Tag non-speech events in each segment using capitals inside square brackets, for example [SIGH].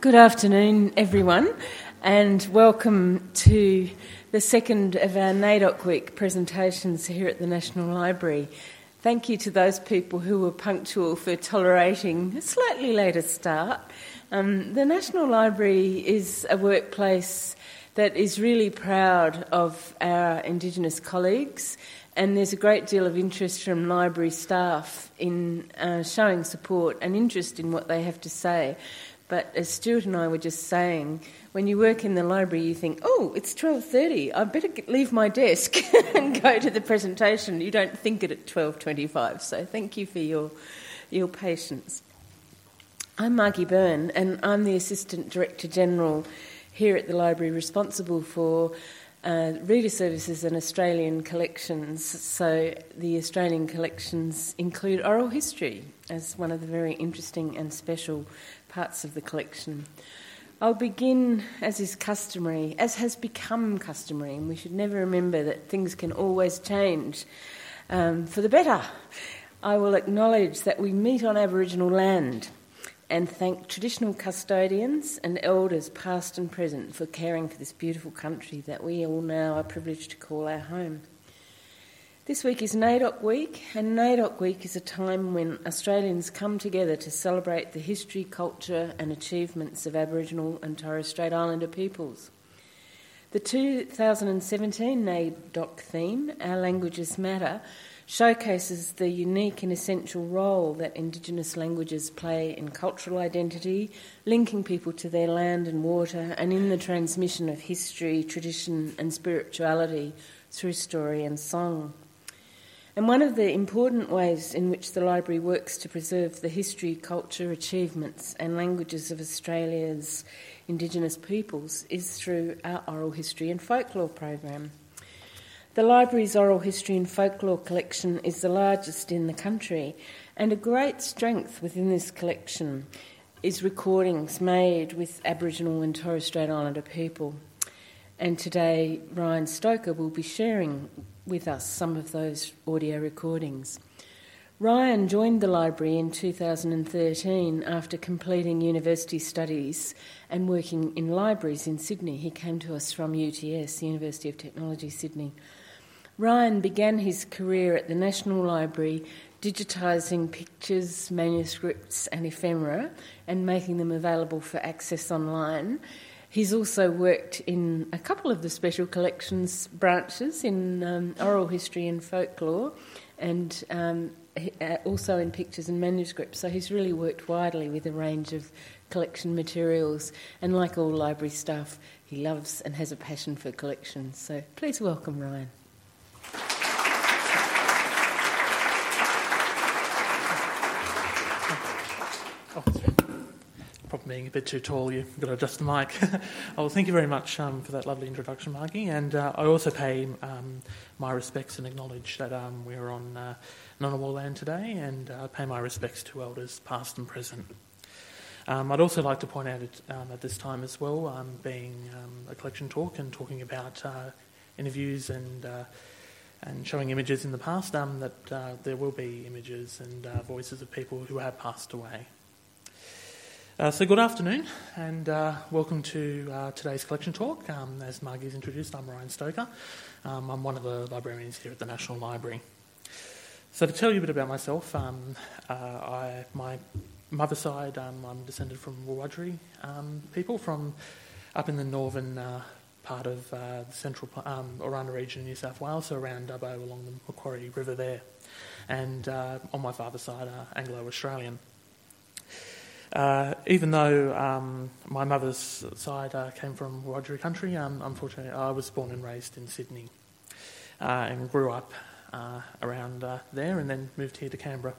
Good afternoon, everyone, and welcome to the second of our NAIDOC Week presentations here at the National Library. Thank you to those people who were punctual for tolerating a slightly later start. Um, the National Library is a workplace that is really proud of our Indigenous colleagues, and there's a great deal of interest from library staff in uh, showing support and interest in what they have to say. But as Stuart and I were just saying, when you work in the library, you think, "Oh, it's twelve thirty. I better leave my desk [LAUGHS] and go to the presentation." You don't think it at twelve twenty-five. So thank you for your your patience. I'm Margie Burn, and I'm the Assistant Director General here at the library, responsible for uh, reader services and Australian collections. So the Australian collections include oral history as one of the very interesting and special parts of the collection. I'll begin, as is customary, as has become customary, and we should never remember that things can always change um, for the better. I will acknowledge that we meet on Aboriginal land and thank traditional custodians and elders, past and present, for caring for this beautiful country that we all now are privileged to call our home. This week is NAIDOC Week, and NAIDOC Week is a time when Australians come together to celebrate the history, culture, and achievements of Aboriginal and Torres Strait Islander peoples. The 2017 NAIDOC theme, Our Languages Matter, showcases the unique and essential role that Indigenous languages play in cultural identity, linking people to their land and water, and in the transmission of history, tradition, and spirituality through story and song. And one of the important ways in which the library works to preserve the history, culture, achievements, and languages of Australia's Indigenous peoples is through our oral history and folklore program. The library's oral history and folklore collection is the largest in the country, and a great strength within this collection is recordings made with Aboriginal and Torres Strait Islander people. And today, Ryan Stoker will be sharing with us some of those audio recordings. Ryan joined the library in 2013 after completing university studies and working in libraries in Sydney. He came to us from UTS, the University of Technology Sydney. Ryan began his career at the National Library digitising pictures, manuscripts, and ephemera and making them available for access online. He's also worked in a couple of the special collections branches in um, oral history and folklore, and um, uh, also in pictures and manuscripts. So he's really worked widely with a range of collection materials. And like all library staff, he loves and has a passion for collections. So please welcome Ryan. Being a bit too tall, you've got to adjust the mic. [LAUGHS] well, thank you very much um, for that lovely introduction, Margie. And uh, I also pay um, my respects and acknowledge that um, we're on uh, Ngunnawal land today and uh, pay my respects to elders past and present. Um, I'd also like to point out at, um, at this time as well, um, being a collection talk and talking about uh, interviews and uh, and showing images in the past, that uh, there will be images and uh, voices of people who have passed away. Uh, so, good afternoon, and uh, welcome to uh, today's collection talk. Um, as Margie's introduced, I'm Ryan Stoker. Um, I'm one of the librarians here at the National Library. So, to tell you a bit about myself, um, uh, I, my mother's side, um, I'm descended from Wiradjuri um, people from up in the northern uh, part of uh, the central um, Orana region in New South Wales, so around Dubbo along the Macquarie River there. And on my father's side, Anglo Australian. Uh, even though um, my mother's side uh, came from Wiradjuri country, um, unfortunately, I was born and raised in Sydney uh, and grew up uh, around uh, there and then moved here to Canberra.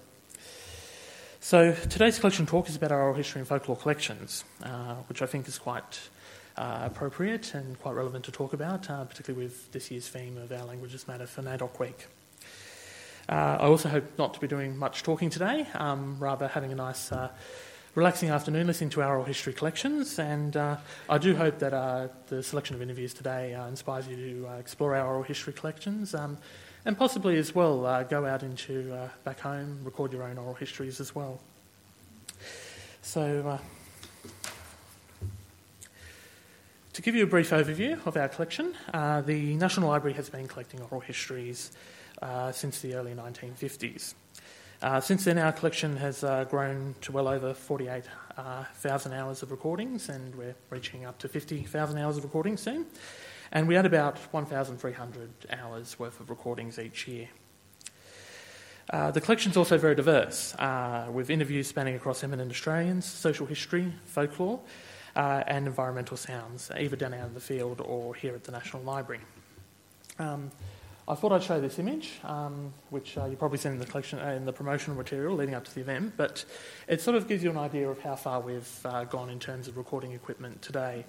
So today's collection talk is about our oral history and folklore collections, uh, which I think is quite appropriate and quite relevant to talk about, particularly with this year's theme of Our Languages Matter for NAIDOC Week. I also hope not to be doing much talking today, um, rather having a nice relaxing afternoon listening to our oral history collections, and uh, I do hope that uh, the selection of interviews today uh, inspires you to uh, explore our oral history collections, um, and possibly as well uh, go out into uh, back home, record your own oral histories as well. So, to give you a brief overview of our collection, the National Library has been collecting oral histories since the early 1950s. Uh, since then, our collection has uh, grown to well over 48,000 uh, hours of recordings, and we're reaching up to 50,000 hours of recordings soon. And we add about 1,300 hours worth of recordings each year. Uh, the collection is also very diverse, uh, with interviews spanning across eminent Australians, social history, folklore, uh, and environmental sounds, either down out in the field or here at the National Library. Um, I thought I'd show this image, um, which uh, you've probably seen in the collection uh, in the promotional material leading up to the event, but it sort of gives you an idea of how far we've uh, gone in terms of recording equipment today.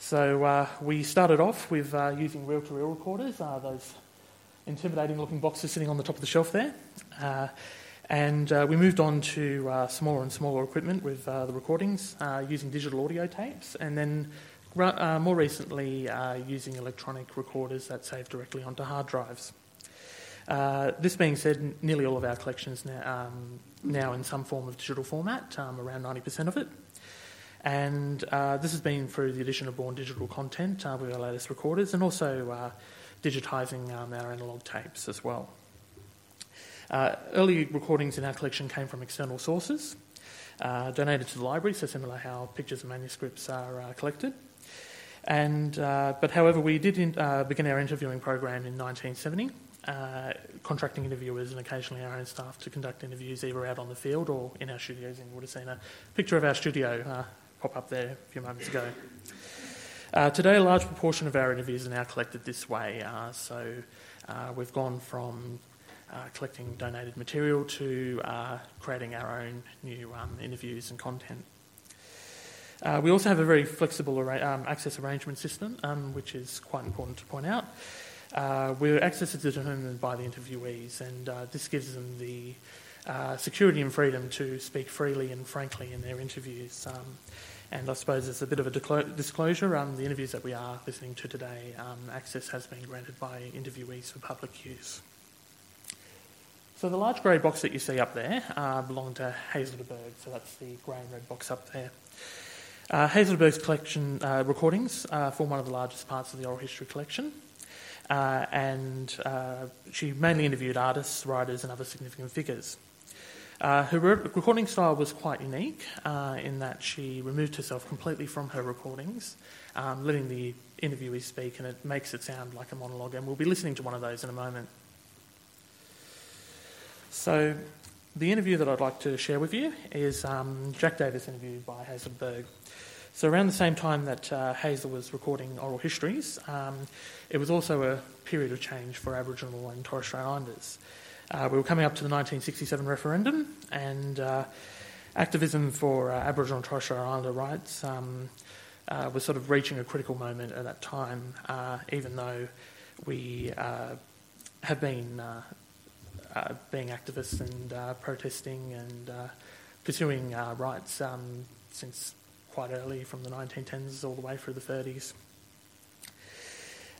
So we started off with using reel-to-reel recorders, those intimidating looking boxes sitting on the top of the shelf there. Uh, and uh, we moved on to uh, smaller and smaller equipment with uh, the recordings uh, using digital audio tapes, and then uh, more recently using electronic recorders that save directly onto hard drives. this being said, nearly all of our collections now, um, now in some form of digital format, um, around 90% of it. And this has been through the addition of born digital content with our latest recorders and also digitising um, our analogue tapes as well. Uh, early recordings in our collection came from external sources, uh, donated to the library, so similar how pictures and manuscripts are uh, collected. And, uh, but however, we did in, uh, begin our interviewing program in 1970, uh, contracting interviewers and occasionally our own staff to conduct interviews either out on the field or in our studios. And you would have seen a picture of our studio pop up there a few moments ago. Uh, today, a large proportion of our interviews are now collected this way. Uh, so uh, we've gone from uh, collecting donated material to uh, creating our own new um, interviews and content. Uh, we also have a very flexible um, access arrangement system, um, which is quite important to point out. where access is determined by the interviewees, and this gives them the security and freedom to speak freely and frankly in their interviews. Um, and I suppose as a bit of a disclosure, um, the interviews that we are listening to today, um, access has been granted by interviewees for public use. So the large grey box that you see up there uh, belonged to Hazel de Berg, so that's the grey and red box up there. Uh, Hazel de Berg's collection uh, recordings uh, form one of the largest parts of the oral history collection, uh, and uh, she mainly interviewed artists, writers, and other significant figures. Her re- recording style was quite unique in that she removed herself completely from her recordings, um, letting the interviewee speak, and it makes it sound like a monologue. And we'll be listening to one of those in a moment. So, the interview that I'd like to share with you is um, Jack Davis interview by Hazel de Berg. So, around the same time that uh, Hazel was recording oral histories, um, it was also a period of change for Aboriginal and Torres Strait Islanders. Uh, we were coming up to the 1967 referendum, and uh, activism for uh, Aboriginal and Torres Strait Islander rights um, uh, was sort of reaching a critical moment at that time, uh, even though we have been being activists and protesting and pursuing rights um, since quite early, from the 1910s all the way through the 30s.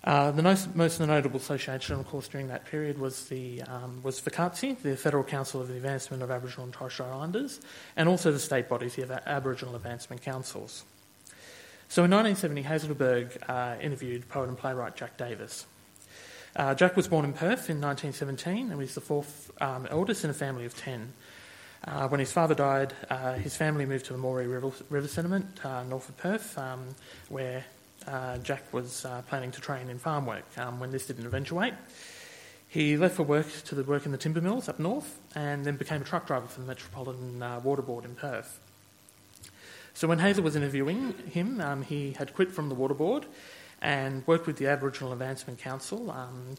Uh, the most, most, notable association, of course, during that period was the um, was FCAATSI, the Federal Council of the Advancement of Aboriginal and Torres Strait Islanders, and also the state bodies, the Aboriginal Advancement Councils. So in 1970, Hazelberg uh, interviewed poet and playwright Jack Davis. Uh, Jack was born in Perth in 1917 and was the fourth um, eldest in a family of ten. Uh, when his father died, uh, his family moved to the Moore River, River Settlement, uh, north of Perth, um, where uh, Jack was uh, planning to train in farm work um, when this didn't eventuate. He left for work to the work in the timber mills up north and then became a truck driver for the Metropolitan Water Board in Perth. So when Hazel was interviewing him, um, he had quit from the Water Board and worked with the Aboriginal Advancement Council um,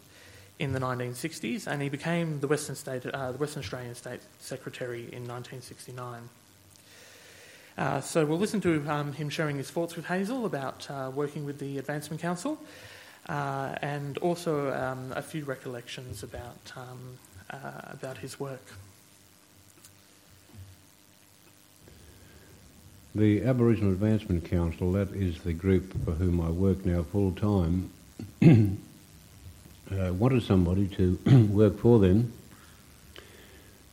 in the 1960s, and he became the Western, State, uh, the Western Australian State Secretary in 1969. Uh, so we'll listen to um, him sharing his thoughts with Hazel about uh, working with the Advancement Council uh, and also um, a few recollections about, um, uh, about his work. The Aboriginal Advancement Council, that is the group for whom I work now full time, [CLEARS THROAT] uh, wanted somebody to [CLEARS THROAT] work for them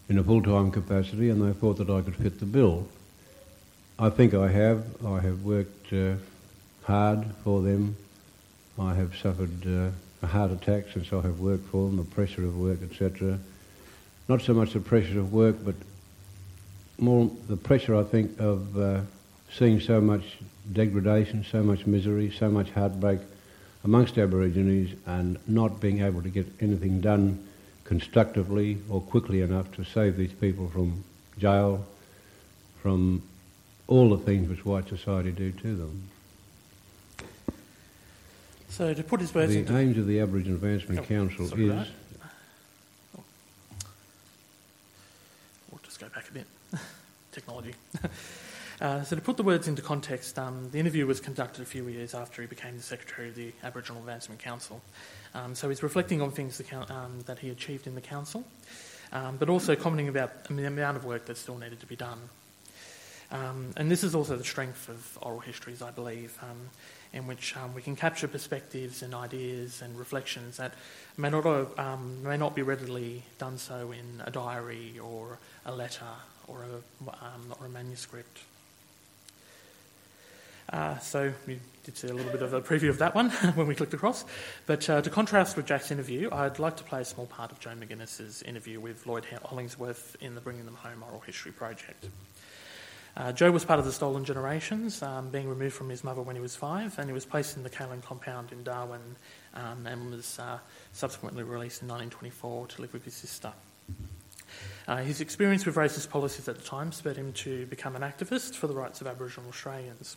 in a full time capacity and they thought that I could fit the bill. I think I have. I have worked uh, hard for them. I have suffered uh, a heart attack since I have worked for them, the pressure of work, etc. Not so much the pressure of work, but more the pressure, I think, of uh, seeing so much degradation, so much misery, so much heartbreak amongst Aborigines and not being able to get anything done constructively or quickly enough to save these people from jail, from all the things which white society do to them. So to put his words the into aims of the Aboriginal Advancement Oh, Council is We'll just go back a bit. [LAUGHS] Uh, so to put the words into context, um, the interview was conducted a few years after he became the Secretary of the Aboriginal Advancement Council. Um, so he's reflecting on things that, um, that he achieved in the council, um, but also commenting about the amount of work that still needed to be done. Um, and this is also the strength of oral histories, I believe, um, in which we can capture perspectives and ideas and reflections that may not, may not be readily done so in a diary or a letter or a, um, or a manuscript. Uh, so we did see a little bit of a preview of that one [LAUGHS] when we clicked across. But uh, to contrast with Jack's interview, I'd like to play a small part of Joe McGuinness's interview with Lloyd Hollingsworth in the Bringing Them Home Oral History Project. Uh, Joe was part of the Stolen Generations, um, being removed from his mother when he was five, and he was placed in the Kahlin compound in Darwin um, and was uh, subsequently released in 1924 to live with his sister. Uh, his experience with racist policies at the time spurred him to become an activist for the rights of Aboriginal Australians.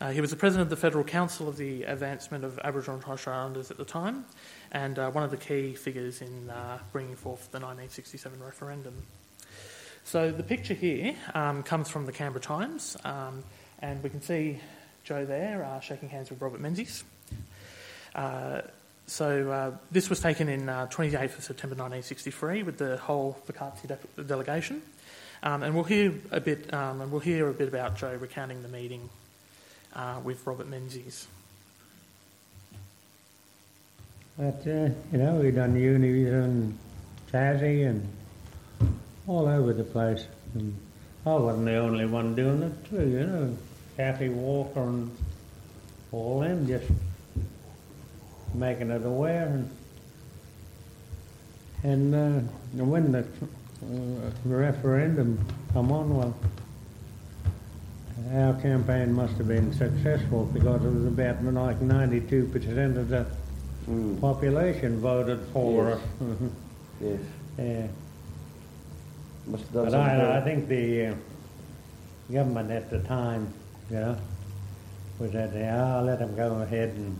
Uh, he was the president of the Federal Council of the Advancement of Aboriginal and Torres Strait Islanders at the time, and uh, one of the key figures in uh, bringing forth the 1967 referendum. So the picture here um, comes from the Canberra Times, um, and we can see Joe there uh, shaking hands with Robert Menzies. Uh, so uh, this was taken in 28th of September 1963 with the whole FCAATSI de- delegation, um, and we'll hear a bit, um, and we'll hear a bit about Joe recounting the meeting uh, with Robert Menzies. But, uh, you know, we done unis and Tassie and all over the place. And I wasn't the only one doing it too, you know. Kathy Walker and all them just making it aware. And, and uh, when the uh, referendum come on, well, our campaign must have been successful because it was about like 92% of the Mm. population voted for Yes. us. Yes. yeah. Must have done But I, I think the uh, government at the time, you know, was that, yeah, I'll let them go ahead and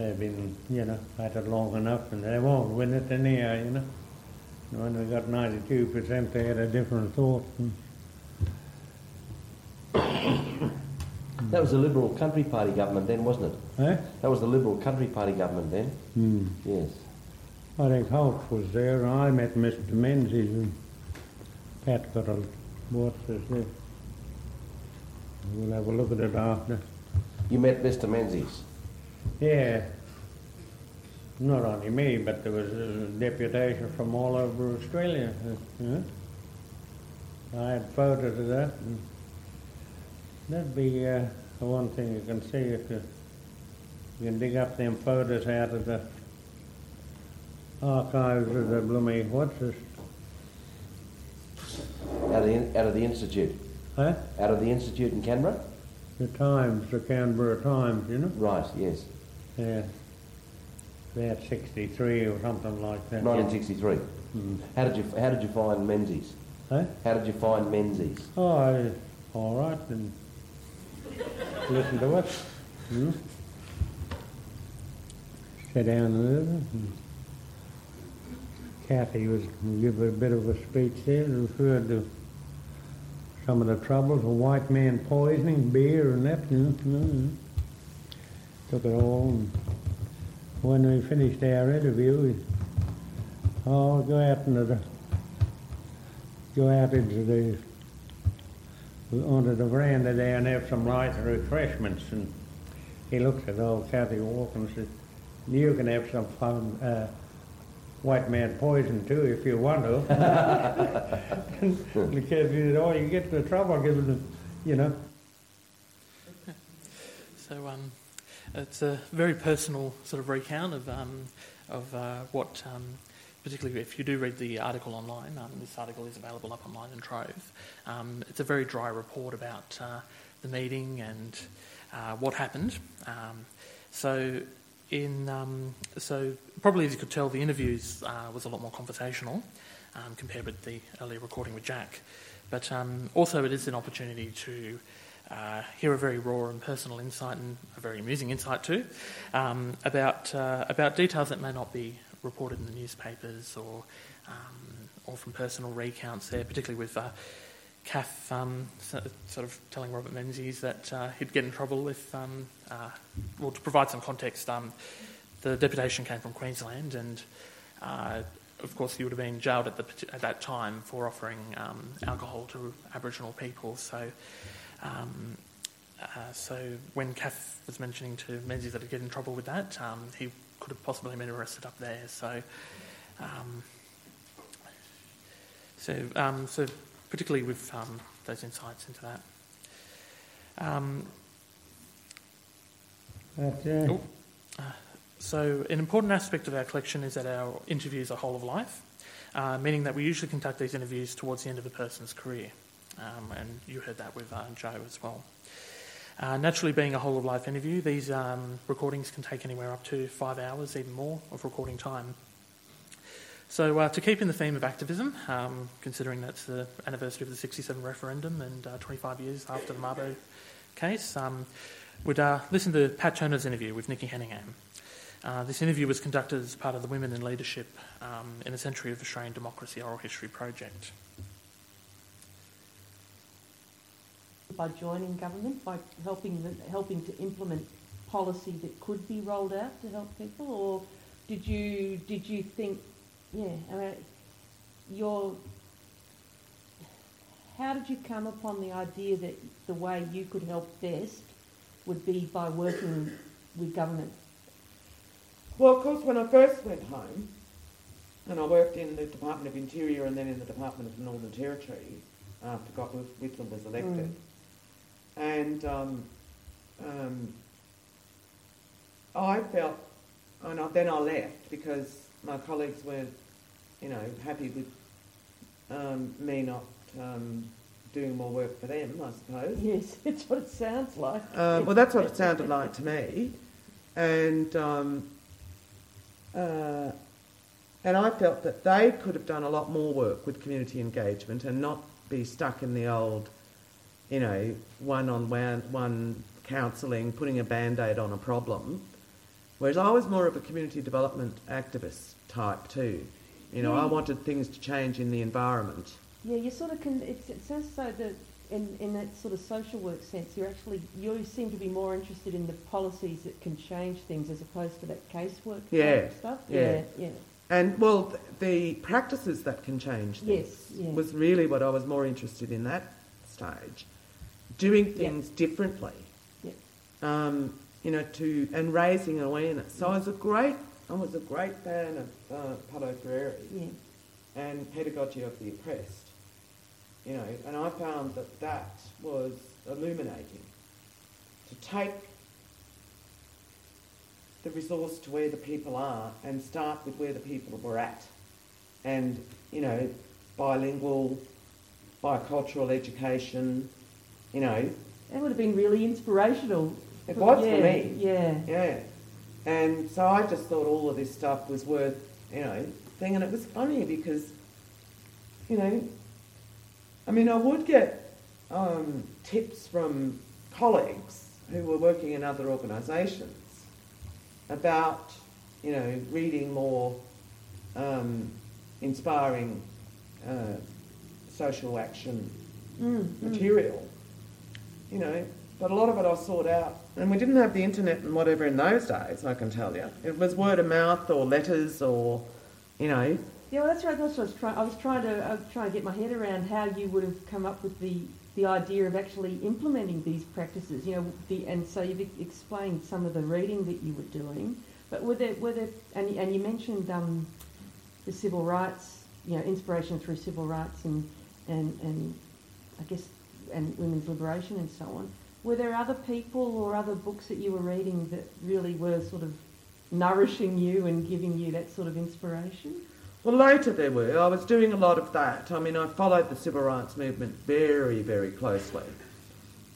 they've been, you know, at it long enough and they won't win it anyhow, you know. And When we got 92%, they had a different thought. And, That was the Liberal Country Party government then, wasn't it? eh? That was the Liberal Country Party government then. Hmm. Yes. I think Holt was there. And I met Mr. Menzies and Pat got a what's his name? We'll have a look at it after. You met Mr. Menzies. Yeah. Not only me, but there was a deputation from all over Australia. I had photos of that. And that'd be uh, the one thing you can see if you, you can dig up them photos out of the archives of the blooming what's this? Out of the, out of the Institute. Huh? Out of the Institute in Canberra? The Times, the Canberra Times, you know? Right, yes. Yeah. About 63 or something like that. 1963. Mm. How did you how did you find Menzies? Huh? How did you find Menzies? Oh, I, all right, then listen to it. Hmm? Sit down and listen. And Kathy was give a bit of a speech there, and referred to some of the troubles of white man poisoning, beer and that. Took it all. And when we finished our interview, we all go out into the go out into the onto the veranda there and have some light refreshments. And he looks at old Kathy Walker and says, "You can have some fun, uh, white man poison too if you want to." and the kid said, "Oh, you get into trouble giving, the, you know." So um, it's a very personal sort of recount of um, of uh, what, um, particularly if you do read the article online. Um, this article is available up online in Trove. Um, it's a very dry report about uh, the meeting and uh, what happened. Um, so in um, so probably as you could tell, the interviews uh, was a lot more conversational um, compared with the earlier recording with Jack. But um, also, it is an opportunity to uh, hear a very raw and personal insight and a very amusing insight too um, about uh, about details that may not be reported in the newspapers or um, or from personal recounts there, particularly with. Kath um, sort of telling Robert Menzies that uh, he'd get in trouble if, um, uh, well, to provide some context, um, the deputation came from Queensland, and uh, of course he would have been jailed at, the, at that time for offering um, alcohol to Aboriginal people. So, um, uh, so when Kath was mentioning to Menzies that he'd get in trouble with that, um, he could have possibly been arrested up there. So, so, so particularly with um, those insights into that. Um, uh, oh, uh, so, an important aspect of our collection is that our interviews are whole of life, uh, meaning that we usually conduct these interviews towards the end of a person's career. Um, and you heard that with uh, Joe as well. Uh, naturally, being a whole of life interview, these um, recordings can take anywhere up to five hours, even more, of recording time. So, uh, to keep in the theme of activism, um, considering that's the anniversary of the 67 referendum and uh, 25 years after the Mabo case, um, we'd uh, listen to Pat Turner's interview with Nikki Henningham. Uh, this interview was conducted as part of the Women in Leadership um, in a Century of Australian Democracy Oral History project. By joining government, by helping the, helping to implement policy that could be rolled out to help people, or did you did you think yeah, I mean, your how did you come upon the idea that the way you could help best would be by working with government? Well, of course, when I first went home, and I worked in the Department of Interior and then in the Department of the Northern Territory after Gough Whitlam was elected, mm. and um, um, I felt, and I, then I left because my colleagues weren't, you know, happy with um, me not um, doing more work for them, I suppose. [LAUGHS] Yes, that's what it sounds like. Um, well, that's what it sounded like to me. And, um, uh, and I felt that they could have done a lot more work with community engagement and not be stuck in the old, you know, one-on-one one counselling, putting a band-aid on a problem. Whereas I was more of a community development activist type too. You know, yeah. I wanted things to change in the environment. Yeah, you sort of can. It, it sounds so that in, in that sort of social work sense, you're actually you seem to be more interested in the policies that can change things as opposed to that casework yeah. stuff. Yeah, yeah. yeah. And well, the practices that can change things yes, yeah. was really what I was more interested in that stage. Doing things yep. differently. Yep. Um, you know, to and raising awareness. So I was a great, I was a great fan of uh, Paulo Freire yeah. and pedagogy of the oppressed. You know, and I found that that was illuminating. To take the resource to where the people are and start with where the people were at, and you know, bilingual, bicultural education. You know, that would have been really inspirational it was yeah, for me. Yeah. Yeah. And so I just thought all of this stuff was worth, you know, thing. And it was funny because, you know, I mean, I would get um, tips from colleagues who were working in other organisations about, you know, reading more um, inspiring uh, social action mm, mm. material. Mm. You know, but a lot of it I sought out. And we didn't have the internet and whatever in those days, I can tell you. It was word of mouth or letters or, you know. Yeah, well, that's right. That's what I was trying. I was trying to I was trying to get my head around how you would have come up with the the idea of actually implementing these practices. You know, the and so you've explained some of the reading that you were doing, but were there were there and and you mentioned um, the civil rights, you know, inspiration through civil rights and and and I guess and women's liberation and so on Were there other people or other books that you were reading that really were sort of nourishing you and giving you that sort of inspiration? Well, later there were. I was doing a lot of that. I mean, I followed the civil rights movement very, very closely,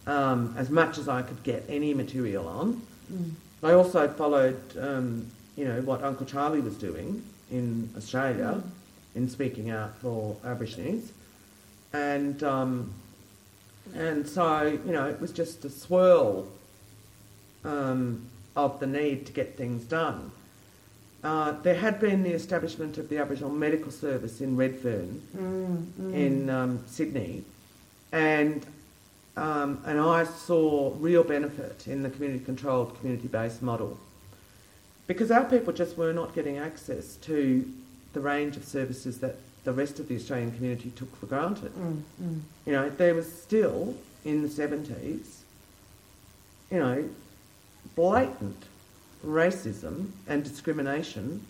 um, as much as I could get any material on. Mm. I also followed, um, you know, what Uncle Charlie was doing in Australia in speaking out for Aborigines, and um, and so you know it was just a swirl um, of the need to get things done. Uh, there had been the establishment of the Aboriginal Medical Service in Redfern, Mm, mm. in um, Sydney, and um, and I saw real benefit in the community-controlled, community-based model because our people just were not getting access to the range of services that the rest of the Australian community took for granted. Mm, mm. You know, there was still in the seventies, you know, blatant racism and discrimination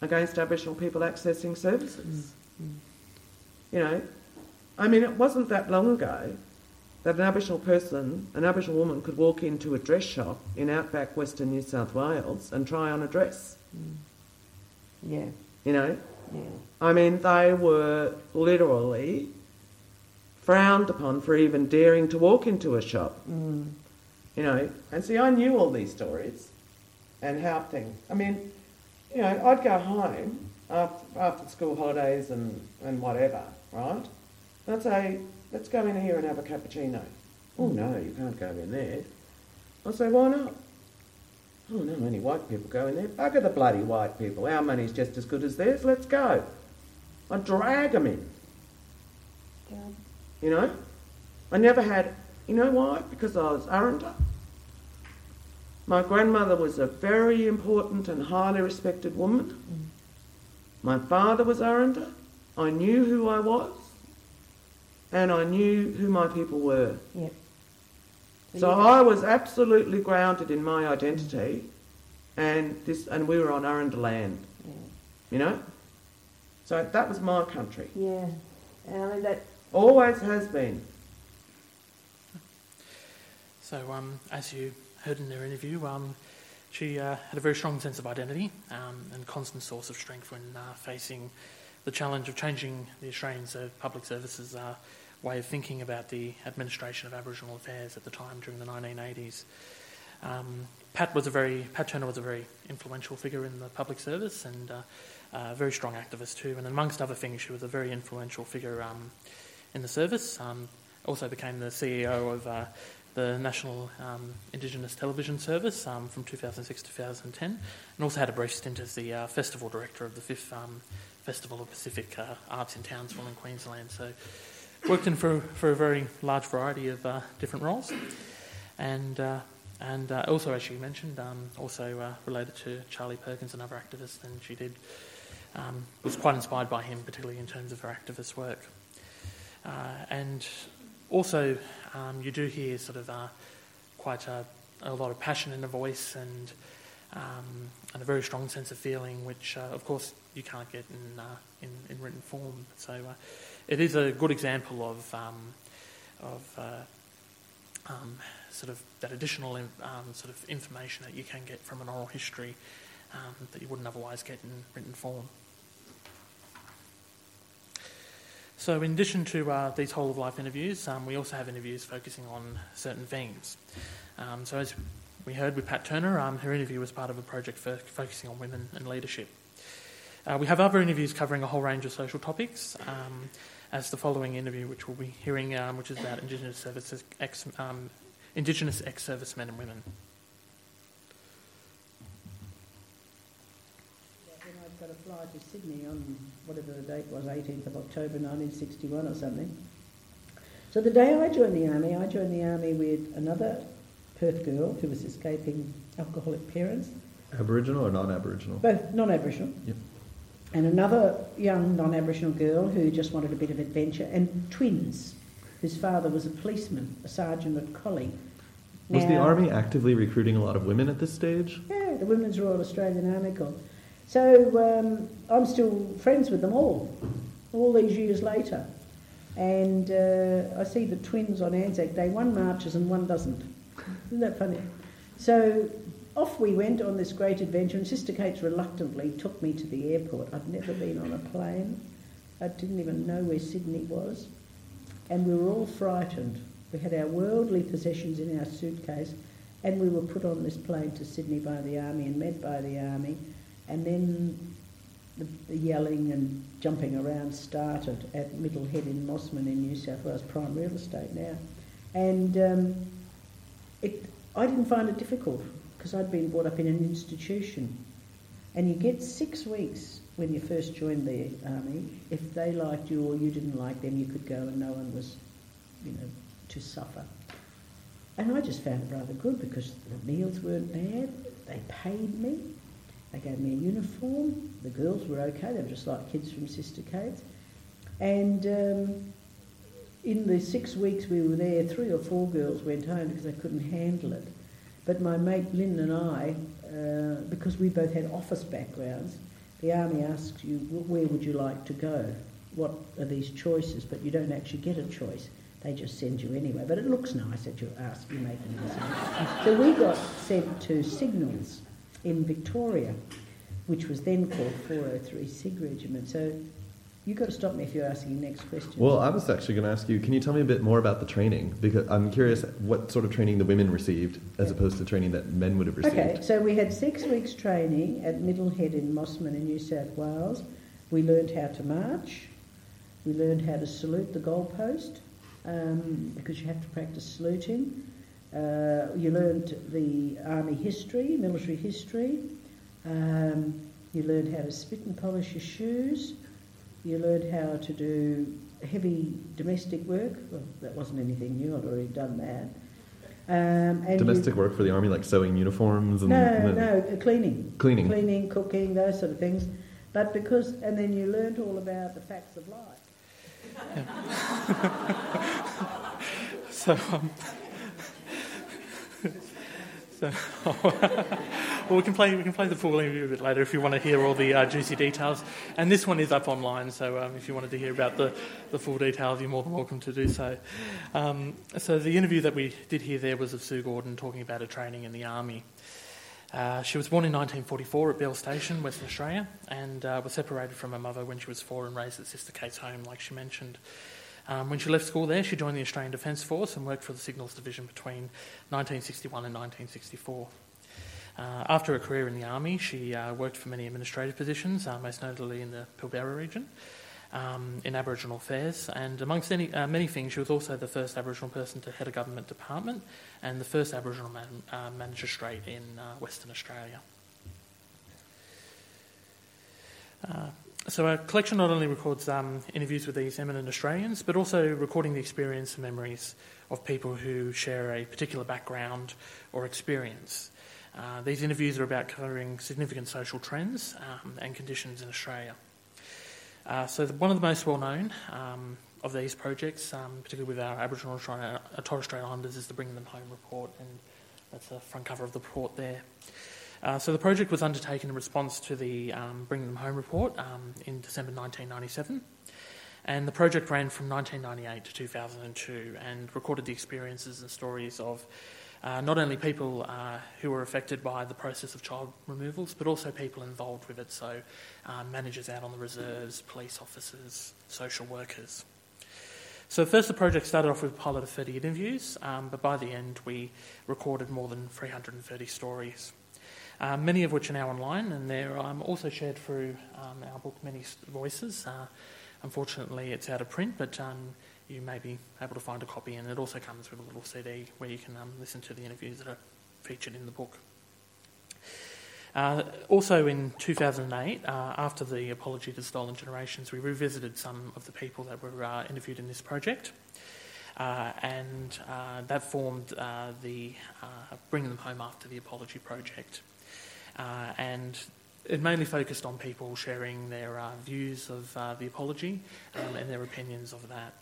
against Aboriginal people accessing services. Mm, You know, I mean, it wasn't that long ago that an Aboriginal person, an Aboriginal woman, could walk into a dress shop in outback Western New South Wales and try on a dress. Yeah, You know, yeah. I mean, they were literally frowned upon for even daring to walk into a shop. Mm. You know, and see, I knew all these stories and how things. I mean, you know, I'd go home after, after school holidays and, and whatever, right? And I'd say, let's go in here and have a cappuccino. Oh, no, you can't go in there. I'd say, why not? Oh, no, only white people go in there. Bugger the bloody white people. Our money's just as good as theirs. Let's go. I'd drag them in. You know? I never had, you know why? Because I was Arrernte. My grandmother was a very important and highly respected woman. Mm. My father was Arrernte. I knew who I was. And I knew who my people were. Yep. So you- I was absolutely grounded in my identity and this and we were on Arrernte land, Yeah. you know? So that was my country. Yeah, and I mean that. Always has been. So, um, as you heard in their interview, um, she uh, had a very strong sense of identity um, and constant source of strength when uh, facing the challenge of changing the Australian public services uh, way of thinking about the administration of Aboriginal affairs at the time during the 1980s. Um, Pat was a very Pat Turner was a very influential figure in the public service and uh, a very strong activist too. And amongst other things, she was a very influential figure um, in the service. Um, also became the CEO of uh, the National um, Indigenous Television Service um, from 2006 to 2010, and also had a brief stint as the uh, festival director of the fifth um, Festival of Pacific uh, Arts in Townsville in Queensland. So worked in for, for a very large variety of uh, different roles, and uh, and uh, also, as she mentioned, um, also uh, related to Charlie Perkins, another activist, and she did um, was quite inspired by him, particularly in terms of her activist work. Uh, and also, um, you do hear sort of uh, quite a, a lot of passion in the voice and um, and a very strong sense of feeling, which of course you can't get in in, in written form. So it is a good example of um, of uh, um, sort of that additional um, sort of information that you can get from an oral history um, that you wouldn't otherwise get in written form. So, in addition to uh, these whole of life interviews, um, we also have interviews focusing on certain themes. Um, so, as we heard with Pat Turner, um, her interview was part of a project fo- focusing on women and leadership. Uh, we have other interviews covering a whole range of social topics, um, as the following interview, which we'll be hearing, um, which is about Indigenous services, ex, um, Indigenous ex-servicemen and women. When I'd got a flight to Sydney on whatever the date was, 18th of October 1961 or something. So the day I joined the army, I joined the army with another Perth girl who was escaping alcoholic parents, Aboriginal or non-Aboriginal? both non-Aboriginal, Yep. And another young non-Aboriginal girl who just wanted a bit of adventure, and twins, whose father was a policeman, a sergeant at Collie. Was the army actively recruiting a lot of women at this stage? Yeah, the Women's Royal Australian Army Corps. So um, I'm still friends with them all, all these years later. And uh, I see the twins on Anzac Day. One marches and one doesn't. Isn't that funny? So off we went on this great adventure, and Sister Kate's reluctantly took me to the airport. I'd never been on a plane. I didn't even know where Sydney was. And we were all frightened. We had our worldly possessions in our suitcase, and we were put on this plane to Sydney by the army and met by the army. And then the, the yelling and jumping around started at Middle Head in Mosman in New South Wales, prime real estate now. And um, it, I didn't find it difficult because I'd been brought up in an institution. And you get six weeks when you first joined the army. If they liked you or you didn't like them, you could go and no one was, you know, to suffer. And I just found it rather good because the meals weren't bad, they paid me, they gave me a uniform, the girls were okay, they were just like kids from Sister Kate's. And um, in the six weeks we were there, three or four girls went home because they couldn't handle it. But my mate Lynn and I, uh, because we both had office backgrounds, the army asks you, where would you like to go? What are these choices? But you don't actually get a choice. They just send you anyway. But it looks nice that you ask, you make them decision. so we got sent to Signals in Victoria, which was then called 403 SIG Regiment. So You've got to stop me if you're asking the next question. Well, I was actually going to ask you, can you tell me a bit more about the training? Because I'm curious what sort of training the women received as Yeah. opposed to training that men would have received. Okay, so we had six weeks training at Middle Head in Mosman in New South Wales. We learned how to march. We learned how to salute the goalpost um, because you have to practice saluting. Uh, you learned the army history, military history. Um, you learned how to spit and polish your shoes. You learned how to do heavy domestic work. Well, that wasn't anything new. I'd already done that. Um, and you- Domestic work for the army, like sewing uniforms and no, and- no, cleaning. Cleaning. Cleaning, cooking, those sort of things. But because, and then you learned all about the facts of life. [LAUGHS] So, um, [LAUGHS] so [LAUGHS] well, we can play we can play the full interview a bit later if you want to hear all the uh, juicy details. And this one is up online, so um, if you wanted to hear about the, the full details, you're more than welcome to do so. Um, so the interview that we did hear there was of Sue Gordon talking about her training in the army. Uh, she was born in 1944 at Bell Station, Western Australia, and uh, was separated from her mother when she was four and raised at Sister Kate's home, like she mentioned. Um, when she left school there, she joined the Australian Defence Force and worked for the Signals Division between 1961 and 1964. Uh, after a career in the Army, she uh, worked for many administrative positions, uh, most notably in the Pilbara region, um, in Aboriginal affairs, and amongst any, uh, many things, she was also the first Aboriginal person to head a government department and the first Aboriginal man, uh, magistrate in uh, Western Australia. So our collection not only records um, interviews with these eminent Australians, but also recording the experience and memories of people who share a particular background or experience. Uh, these interviews are about covering significant social trends um, and conditions in Australia. Uh, so the, one of the most well-known um, of these projects, um, particularly with our Aboriginal and Torres uh, Torres Strait Islanders, is the Bringing Them Home report, and that's the front cover of the report there. Uh, so the project was undertaken in response to the um, Bring Them Home report um, in December 1997, and the project ran from 1998 to 2002 and recorded the experiences and stories of uh, not only people uh, who were affected by the process of child removals, but also people involved with it, so uh, managers out on the reserves, police officers, social workers. So first the project started off with a pilot of 30 interviews, um, but by the end we recorded more than 330 stories uh, many of which are now online, and they're um, also shared through um, our book, Many Voices. Uh, unfortunately, it's out of print, but um, you may be able to find a copy, and it also comes with a little CD where you can um, listen to the interviews that are featured in the book. Uh, also in 2008, uh, after the apology to stolen generations, we revisited some of the people that were uh, interviewed in this project. Uh, and uh, that formed uh, the Bringing Them Home After the Apology project. And it mainly focused on people sharing their views of the apology um, and their opinions of that.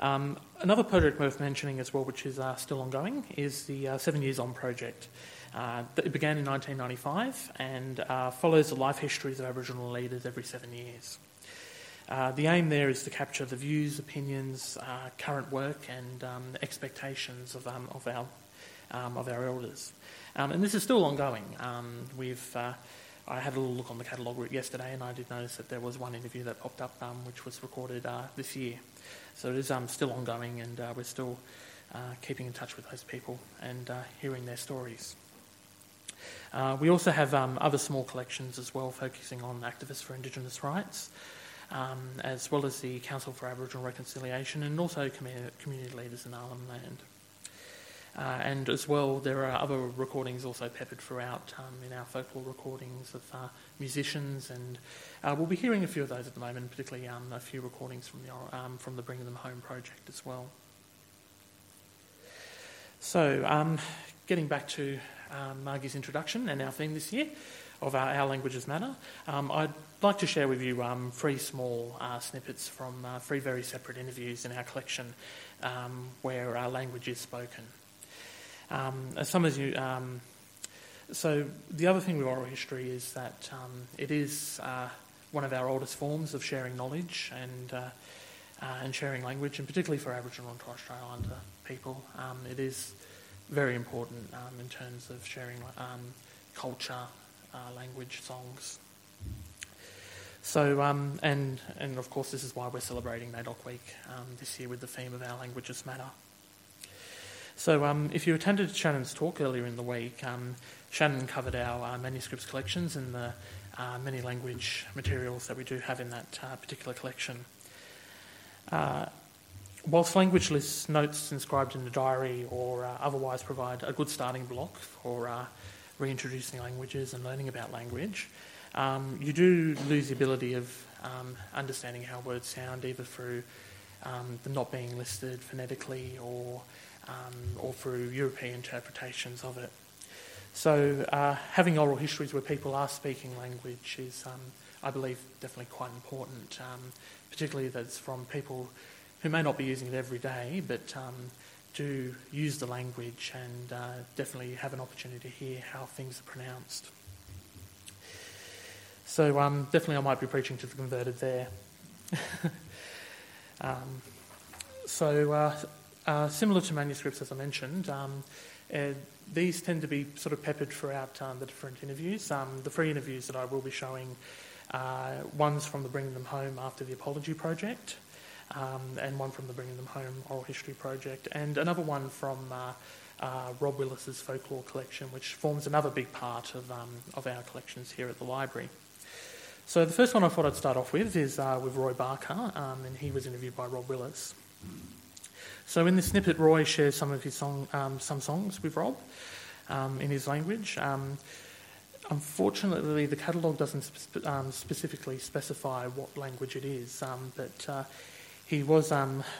Um, another project worth mentioning as well, which is uh, still ongoing, is the uh, Seven Years On project. Uh, it began in 1995 and uh, follows the life histories of Aboriginal leaders every seven years. Uh, the aim there is to capture the views, opinions, uh, current work, and um, expectations of, um, of, our, um, of our elders. Um, and this is still ongoing. Um, we've, I had a little look on the catalogue yesterday, and I did notice that there was one interview that popped up um, which was recorded uh, this year. So it is still ongoing, and uh, we're still uh, keeping in touch with those people and hearing their stories. we also have other small collections as well, focusing on activists for Indigenous rights um, as well as the Council for Aboriginal Reconciliation and also community leaders in Arnhem Land. Uh, and as well, there are other recordings also peppered throughout um, in our folklore recordings of uh, musicians, and uh, we'll be hearing a few of those at the moment, particularly um, a few recordings from the um, from the Bringing Them Home project as well. So, um, getting back to um, Margie's introduction and our theme this year, of our, our Languages Matter. Um, I'd like to share with you three small uh, snippets from uh, three very separate interviews in our collection where our language is spoken. Um, as some you, um, so the other thing with oral history is that um, it is uh, one of our oldest forms of sharing knowledge and uh, uh, and sharing language, and particularly for Aboriginal and Torres Strait Islander people, it is very important in terms of sharing culture uh, language songs. So, um, and, and of course, this is why we're celebrating NAIDOC Week um, this year with the theme of Our Languages Matter. So, um, if you attended Shannon's talk earlier in the week, um, Shannon covered our uh, manuscripts collections and the uh, many language materials that we do have in that uh, particular collection. Uh, whilst language lists, notes inscribed in the diary, or uh, otherwise provide a good starting block for uh, reintroducing languages and learning about language, um, you do lose the ability of um, understanding how words sound either through um, them not being listed phonetically or, um, or through European interpretations of it. So, uh, having oral histories where people are speaking language is, um, I believe, definitely quite important, um, particularly that's from people who may not be using it every day, but do use the language and uh, definitely have an opportunity to hear how things are pronounced. So um, definitely I might be preaching to the converted there. [LAUGHS] um, so uh, uh, similar to manuscripts, as I mentioned, um, uh, these tend to be sort of peppered throughout um, the different interviews. Um, the three interviews that I will be showing, uh, one's from the Bringing Them Home After the Apology project, um, and one from the Bringing Them Home Oral History Project, and another one from uh, uh, Rob Willis's folklore collection, which forms another big part of, um, of our collections here at the library. So the first one I thought I'd start off with is uh, with Roy Barker, um, and he was interviewed by Rob Willis. So in this snippet, Roy shares some of his song, um, some songs with Rob um, in his language. Um, unfortunately, the catalogue doesn't um, specifically specify what language it is, um, but uh, he was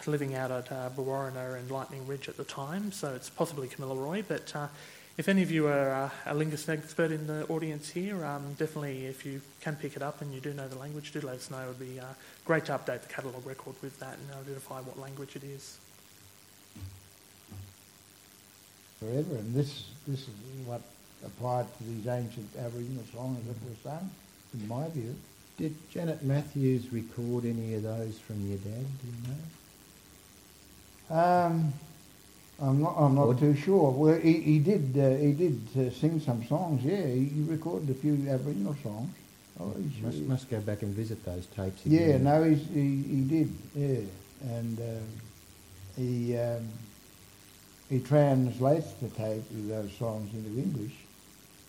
living out at uh, and Lightning Ridge at the time, so it's possibly Kamilaroi. But uh, if any of you are uh, a linguist expert in the audience here, um, definitely if you can pick it up and you do know the language, do let us know. It would be uh, great to update the catalogue record with that and identify what language it is. Forever, and this this is what applied to these ancient Aboriginal songs that were sung, in my view. Did Janet Matthews record any of those from your dad? Do you know? Um, I'm not. I'm not too sure. Well, he, he did. Uh, he did uh, sing some songs. Yeah, he recorded a few Aboriginal songs. Oh, he must, must go back and visit those tapes. Again. Yeah, no, he's, he he did. Yeah, and uh, he um, he translates the tape those songs into English,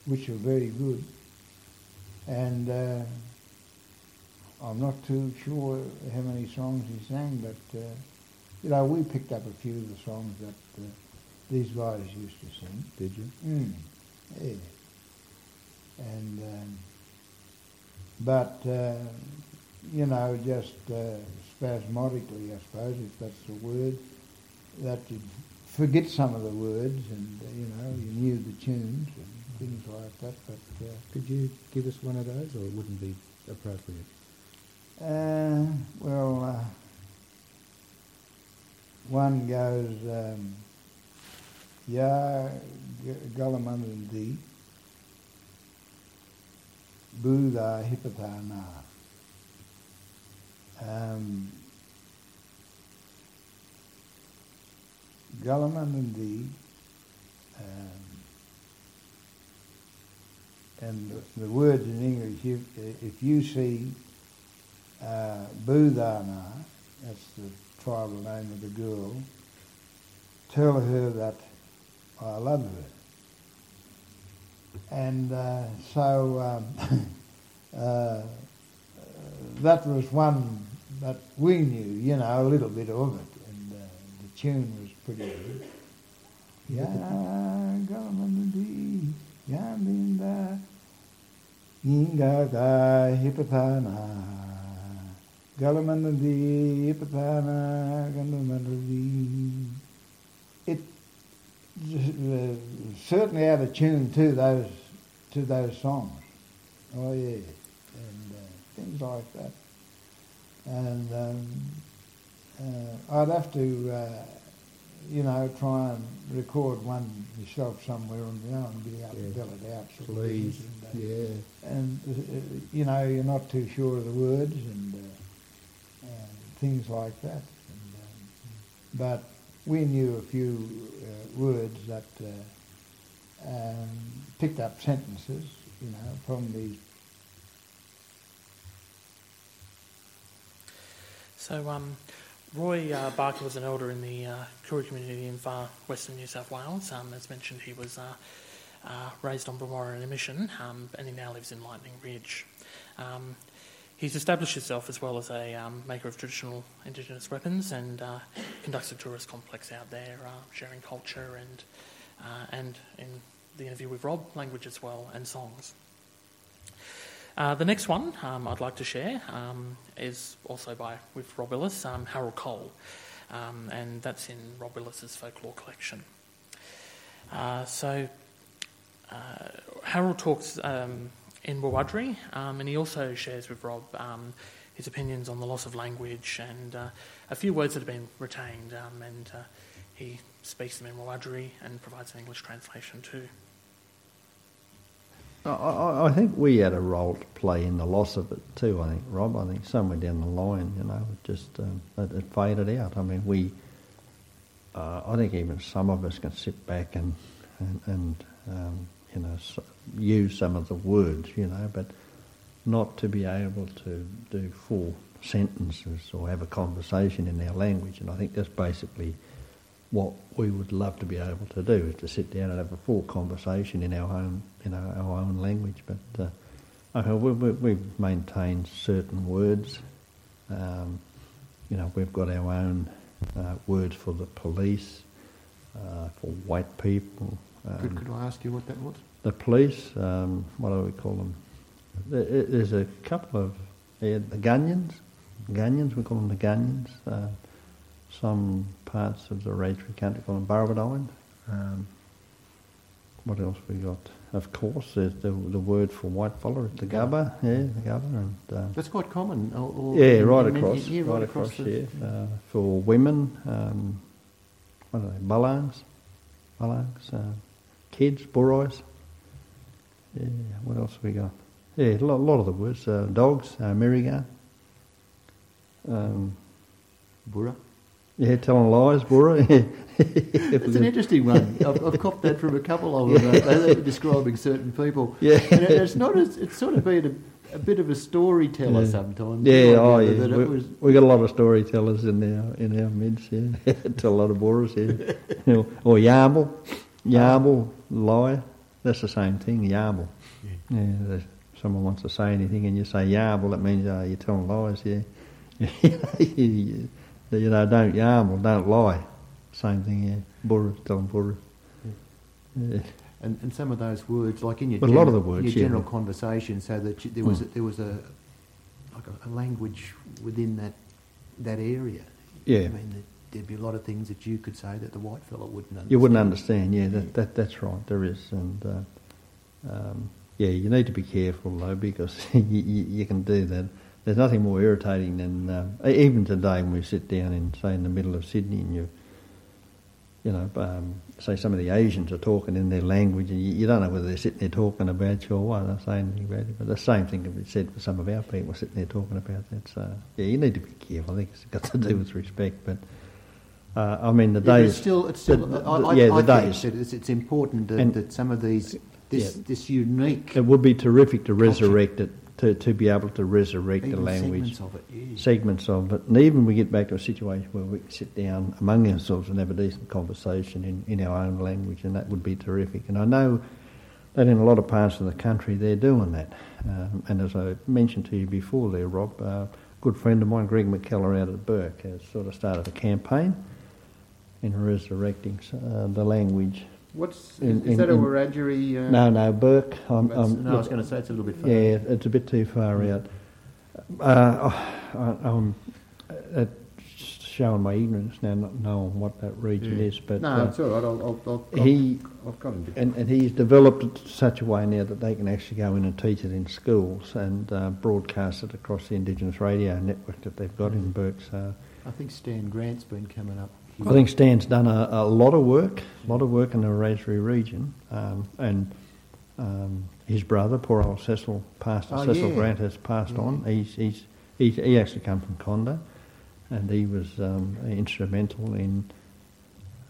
which are very good. And uh, I'm not too sure how many songs he sang, but uh, you know, we picked up a few of the songs that uh, these guys used to sing. Did you? Mm, yeah. And um, but uh, you know, just uh, spasmodically, I suppose, if that's the word, that forget some of the words, and uh, you know, you knew the tunes and things like that. But uh, could you give us one of those, or it wouldn't be appropriate? Uh, well, uh, one goes, um, Ya Gulamanandi Buddha Hipatana. um, Gullimandy, um, and the, the words in English, if, if you see uh, Budana, that's the tribal name of the girl, tell her that I love her. And uh, so um, [LAUGHS] uh, that was one that we knew, you know, a little bit of it, and uh, the tune was pretty good. Ya galamandi yandinda ingaga hipapana galamandi hipapana galamandi. It certainly had a tune to those to those songs. Oh yeah, and uh, things like that. And um, uh, I'd have to, uh, you know, try and record one yourself somewhere on my own, be able to Yeah. fill it out. sort of Please, and, uh, yeah. and uh, you know you're not too sure of the words and, uh, and things like that. And, um, but we knew a few uh, words that uh, um, picked up sentences, you know, from these. So, um, Roy uh, Barker was an elder in the uh, Koori community in far western New South Wales. Um, as mentioned, he was uh, uh, raised on Bromora in a mission, um, and he now lives in Lightning Ridge. Um, he's established himself as well as a um, maker of traditional Indigenous weapons and uh, conducts a tourist complex out there, uh, sharing culture and and in the interview with Rob, language as well and songs. Uh, the next one um, I'd like to share um, is also by with Rob Willis, um, Harold Cole, um, and that's in Rob Willis's folklore collection. Uh, so uh, Harold talks um, in Wiradjuri, um, and he also shares with Rob his opinions on the loss of language and uh, a few words that have been retained, and uh, he speaks them in Wiradjuri and provides an English translation too. I, I, think we had a role to play in the loss of it too. I think Rob. I think somewhere down the line, you know, it just um, it, it faded out. I mean, we. Uh, I think even some of us can sit back and and, and um, you know s use some of the words, you know, but not to be able to do full sentences or have a conversation in our language. And I think that's basically what we would love to be able to do is to sit down and have a full conversation in our own, you know, our own language. But uh, we, we, we've maintained certain words. Um, you know, we've got our own uh, words for the police, uh, for white people. Um, Could, could I ask you what that was? the police, um, what do we call them? There- There's a couple of, yeah, the Gunyans, Gunyans, we call them the Gunyans. Some parts of the Rageford country call them Burrowdine. Um, what else we got? Of course, there's the, the word for white fella, the Gubba, yeah, the Gubba. And, uh, That's quite common. Or, or yeah, right in- in- across, yeah, right across, the- yeah. Uh, for women, um, what are they, Ballangs? Ballangs, uh, kids, Burroys. Yeah, what else have we got? Yeah, a lot, lot of the words. Uh, dogs, uh, Merrigan. Um, Burra. Yeah, telling lies, Burra. [LAUGHS] It's an interesting one. I've, I've copped that from a couple of them. uh, They were describing certain people. Yeah. And it- it's not as, it's sort of been a, a bit of a storyteller Yeah. sometimes. Yeah, oh yeah. We, was, we got a lot of storytellers in our in our midst. Yeah, [LAUGHS] tell a lot of Boras. Yeah, You [LAUGHS] know, or Yarble, Yarble, lie. That's the same thing. Yarble. Yeah. there's- someone wants to say anything and you say Yarble, that means uh, you're telling lies. Yeah. You know, don't yarble, don't lie. Same thing. Yeah. Burra, telling Burra. Yeah. and, and some of those words, like in your, But a lot of general- words, your yeah. general conversation, so that you, there was Mm. there was a like a, a language within that that area. Yeah. I mean, there'd be a lot of things that you could say that the white fella wouldn't understand. You wouldn't understand, yeah, that, that that's right, there is. And uh, um, yeah, you need to be careful though because [LAUGHS] you, you, you can do that. There's nothing more irritating than, um, e- even today when we sit down in, say, in the middle of Sydney and you, you know, um, say some of the Asians are talking in their language, and you, you don't know whether they're sitting there talking about you or what they're saying anything about it. But the same thing can be said for some of our people sitting there talking about that. So yeah, you need to be careful. I think it's got to do with respect, but. Uh, I mean, the Yeah, days. it's still, it's still. the- I, the- I, yeah, I the think days. it's, it's important that, And- that some of these, this, Yeah. this unique It would be terrific to Culture. resurrect it, to, to be able to resurrect even the language. segments of it. Yeah. segments of it, and even we get back to a situation where we can sit down among ourselves and have a decent conversation in, in our own language, and that would be terrific. And I know that in a lot of parts of the country they're doing that. Um, and as I mentioned to you before there, Rob, uh, a good friend of mine, Greg McKellar out at Bourke, has sort of started a campaign in resurrecting uh, the language. What's In- is in- that a Wiradjuri? Uh, No, no, Bourke. I'm, I'm, no, I was going to say it's a little bit far. yeah, it's a bit too far out. Uh, I, I'm uh, showing my ignorance now, not knowing what that region Yeah. is, but no, uh, it's all right. I'll, I'll, I'll, he I've got him. and, and he's developed it such a way now that they can actually go in and teach it in schools and uh, broadcast it across the Indigenous radio network that they've got in Bourke. So I think Stan Grant's been coming up. I think Stan's done a, a lot of work, a lot of work in the Raspberry region, um, and um, his brother, poor old Cecil, Pastor Oh, Cecil yeah. Grant, has passed Yeah. on. He's, he's, he's he actually come from Conda, and he was um, instrumental in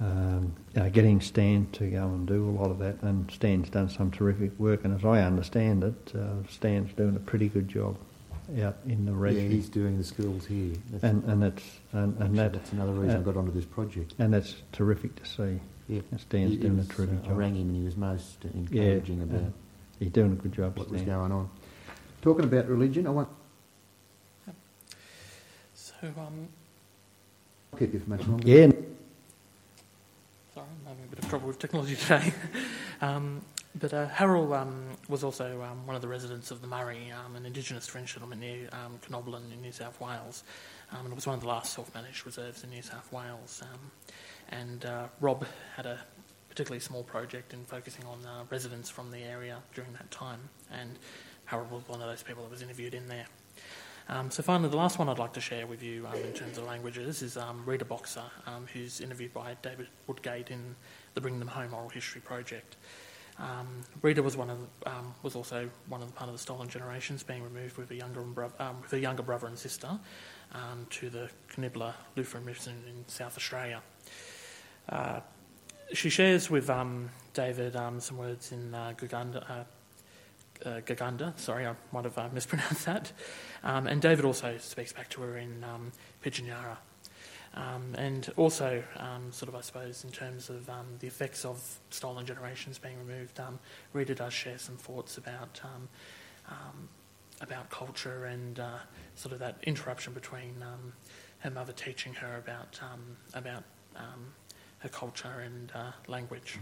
um, you know, getting Stan to go and do a lot of that. And Stan's done some terrific work, and as I understand it, uh, Stan's doing a pretty good job out in the yeah, he's doing the schools here. That's, and and that's and, and that that's another reason uh, I got onto this project. and that's terrific to see. Yeah, And Stan's He- he doing was, a terrific uh, I job. rang him and he was most Yeah, encouraging about uh, he's doing a good job. what was going on. Talking about religion, I won't So, um, keep you for much longer. Yeah, sorry, I'm having a bit of trouble with technology today. [LAUGHS] um, but uh, Harold um, was also um, one of the residents of the Murie, um, an Indigenous French settlement near um, Condobolin in New South Wales. Um, and it was one of the last self-managed reserves in New South Wales. Um, and uh, Rob had a particularly small project in focusing on uh, residents from the area during that time. And Harold was one of those people that was interviewed in there. Um, so finally, the last one I'd like to share with you um, in terms of languages is um, Rita Boxer, who's interviewed by David Woodgate in the Bring Them Home Oral History Project. Um, Rita was one of the, um, was also one of the part of the stolen generations, being removed with a younger um, with a younger brother and sister um, to the Koonibba Lutheran Mission in South Australia. Uh, she shares with um, David um, some words in uh, Guganda, uh, uh, Gaganda. Sorry, I might have uh, mispronounced that. And David also speaks back to her in Pidgenyara. Um, and also, um, sort of, I suppose, in terms of um, the effects of stolen generations being removed, um, Rita does share some thoughts about um, um, about culture and uh, sort of that interruption between her mother teaching her about about her culture and uh, language.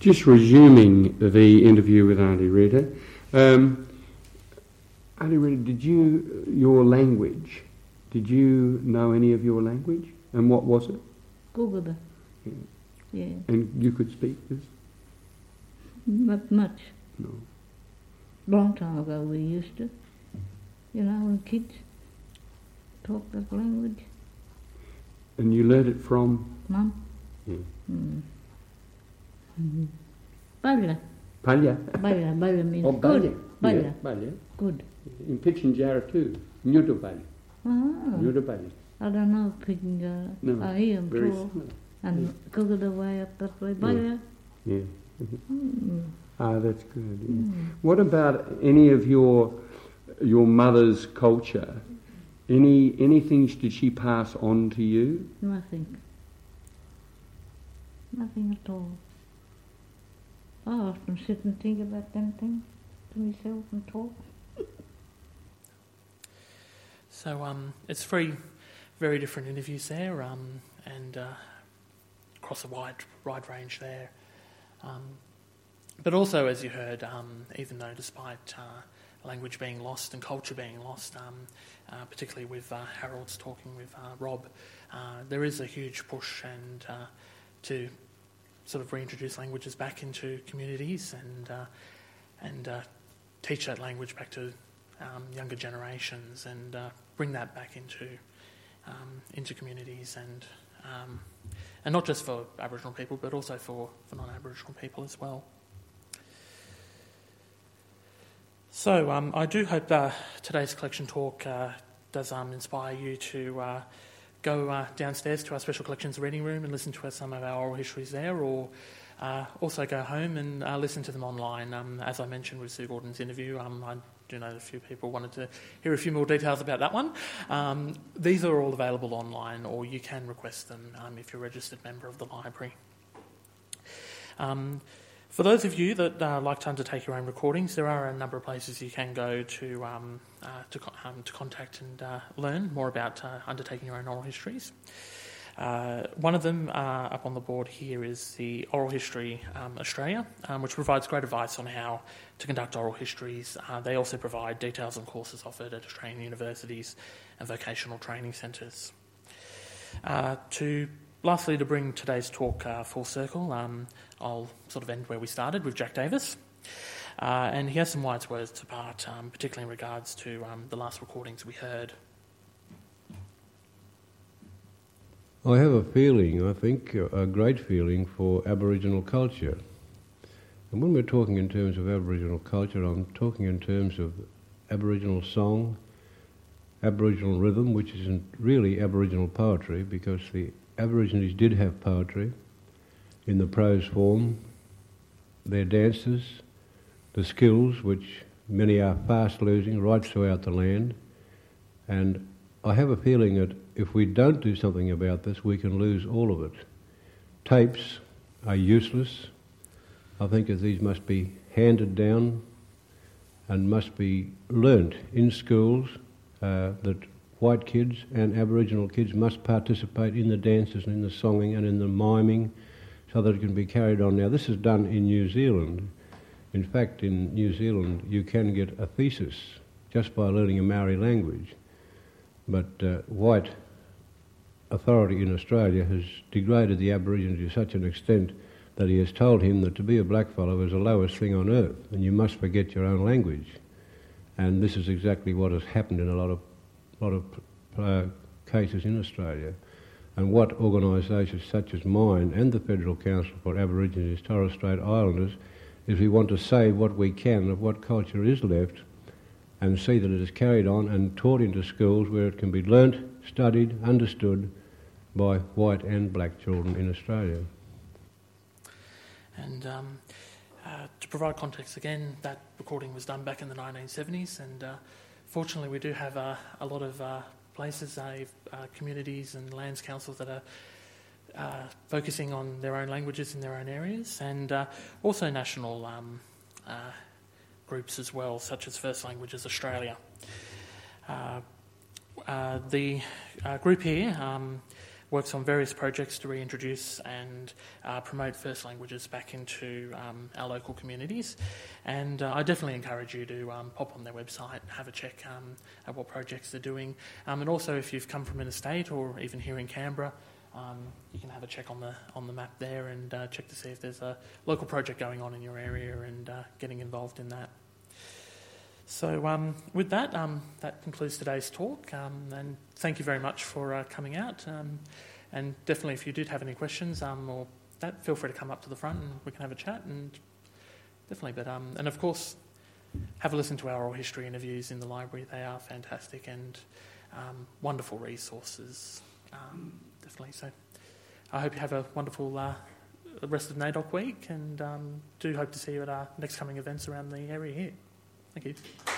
Just resuming the interview with Auntie Rita. Um, Auntie Rita, did you, your language, did you know any of your language? And what was it? Google. Yeah. Yeah, And you could speak this? not much. No. Long time ago we used to. You know, when kids talk that language. And you learned it from? Mum. Yeah. Mm. Mm-hmm. Bala. Palya. Bala. Bala means Oh, good. Balya. Bala. Yeah, Balya. Good. In Pitchinjara too. Nyudu Balya. Ah. I don't know pidgin. Uh, No, I 'em very talk. similar. And Google the way up that way. Bala. Yeah. Mm. Ah, that's good. yeah. Mm. What about any of your your mother's culture? Any any things did she pass on to you? Nothing. Nothing at all. I often sit and think about them things to myself and talk. So um, it's three very different interviews there, um, and uh, across a wide wide range there. Um, but also, as you heard, um, even though despite uh, language being lost and culture being lost, um, uh, particularly with uh, Harold's talking with uh, Rob, uh, there is a huge push and to sort of reintroduce languages back into communities and and teach that language back to um, younger generations and bring that back into um, into communities and um, and not just for Aboriginal people, but also for, for non-Aboriginal people as well. So um, I do hope uh, today's collection talk uh, does um, inspire you to uh, go uh, downstairs to our special collections reading room and listen to some of our oral histories there, or uh, also go home and uh, listen to them online. Um, as I mentioned with Sue Gordon's interview, um, I do know a few people wanted to hear a few more details about that one. Um, these are all available online, or you can request them um, if you're a registered member of the library. Um, for those of you that uh, like to undertake your own recordings, there are a number of places you can go to um, uh, to, um, to, contact and uh, learn more about uh, undertaking your own oral histories. Uh, one of them uh, up on the board here is the Oral History um, Australia, um, which provides great advice on how to conduct oral histories. Uh, they also provide details on courses offered at Australian universities and vocational training centres. Uh, to lastly, to bring today's talk uh, full circle, um, I'll sort of end where we started with Jack Davis. Uh, and he has some wise words to part, um, particularly in regards to um, the last recordings we heard. I have a feeling, I think, a great feeling for Aboriginal culture. And when we're talking in terms of Aboriginal culture, I'm talking in terms of Aboriginal song, Aboriginal rhythm, which isn't really Aboriginal poetry because the Aborigines did have poetry in the prose form, their dances, the skills, which many are fast losing right throughout the land, and I have a feeling that if we don't do something about this, we can lose all of it. Tapes are useless. I think that these must be handed down and must be learnt in schools uh, that white kids and Aboriginal kids must participate in the dances and in the songing and in the miming so that it can be carried on. Now, this is done in New Zealand. In fact, in New Zealand, you can get a thesis just by learning a Maori language. But uh, white authority in Australia has degraded the Aborigine to such an extent that he has told him that to be a blackfellow is the lowest thing on earth and you must forget your own language. And this is exactly what has happened in a lot of, lot of uh, cases in Australia. And what organisations such as mine and the Federal Council for Aborigines Torres Strait Islanders is we want to save what we can of what culture is left and see that it is carried on and taught into schools where it can be learnt, studied, understood by white and black children in Australia. And um, uh, to provide context again, that recording was done back in the 1970s, and uh, fortunately, we do have uh, a lot of uh, places, uh, uh, communities, and lands councils that are focusing on their own languages in their own areas, and also national um, groups as well, such as First Languages Australia. The group here um, works on various projects to reintroduce and uh, promote first languages back into um, our local communities. And uh, I definitely encourage you to um, pop on their website, have a check um, at what projects they're doing. Um, and also, if you've come from interstate or even here in Canberra, um, you can have a check on the on the map there and uh, check to see if there's a local project going on in your area and uh, getting involved in that. So, um, with that, um, that concludes today's talk. Um, and thank you very much for uh, coming out. Um, and definitely, if you did have any questions um, or that, feel free to come up to the front and we can have a chat. And definitely, but and of course, have a listen to our oral history interviews in the library. They are fantastic and wonderful resources definitely. So I hope you have a wonderful uh, rest of NAIDOC week and um, do hope to see you at our next coming events around the area here. Thank you.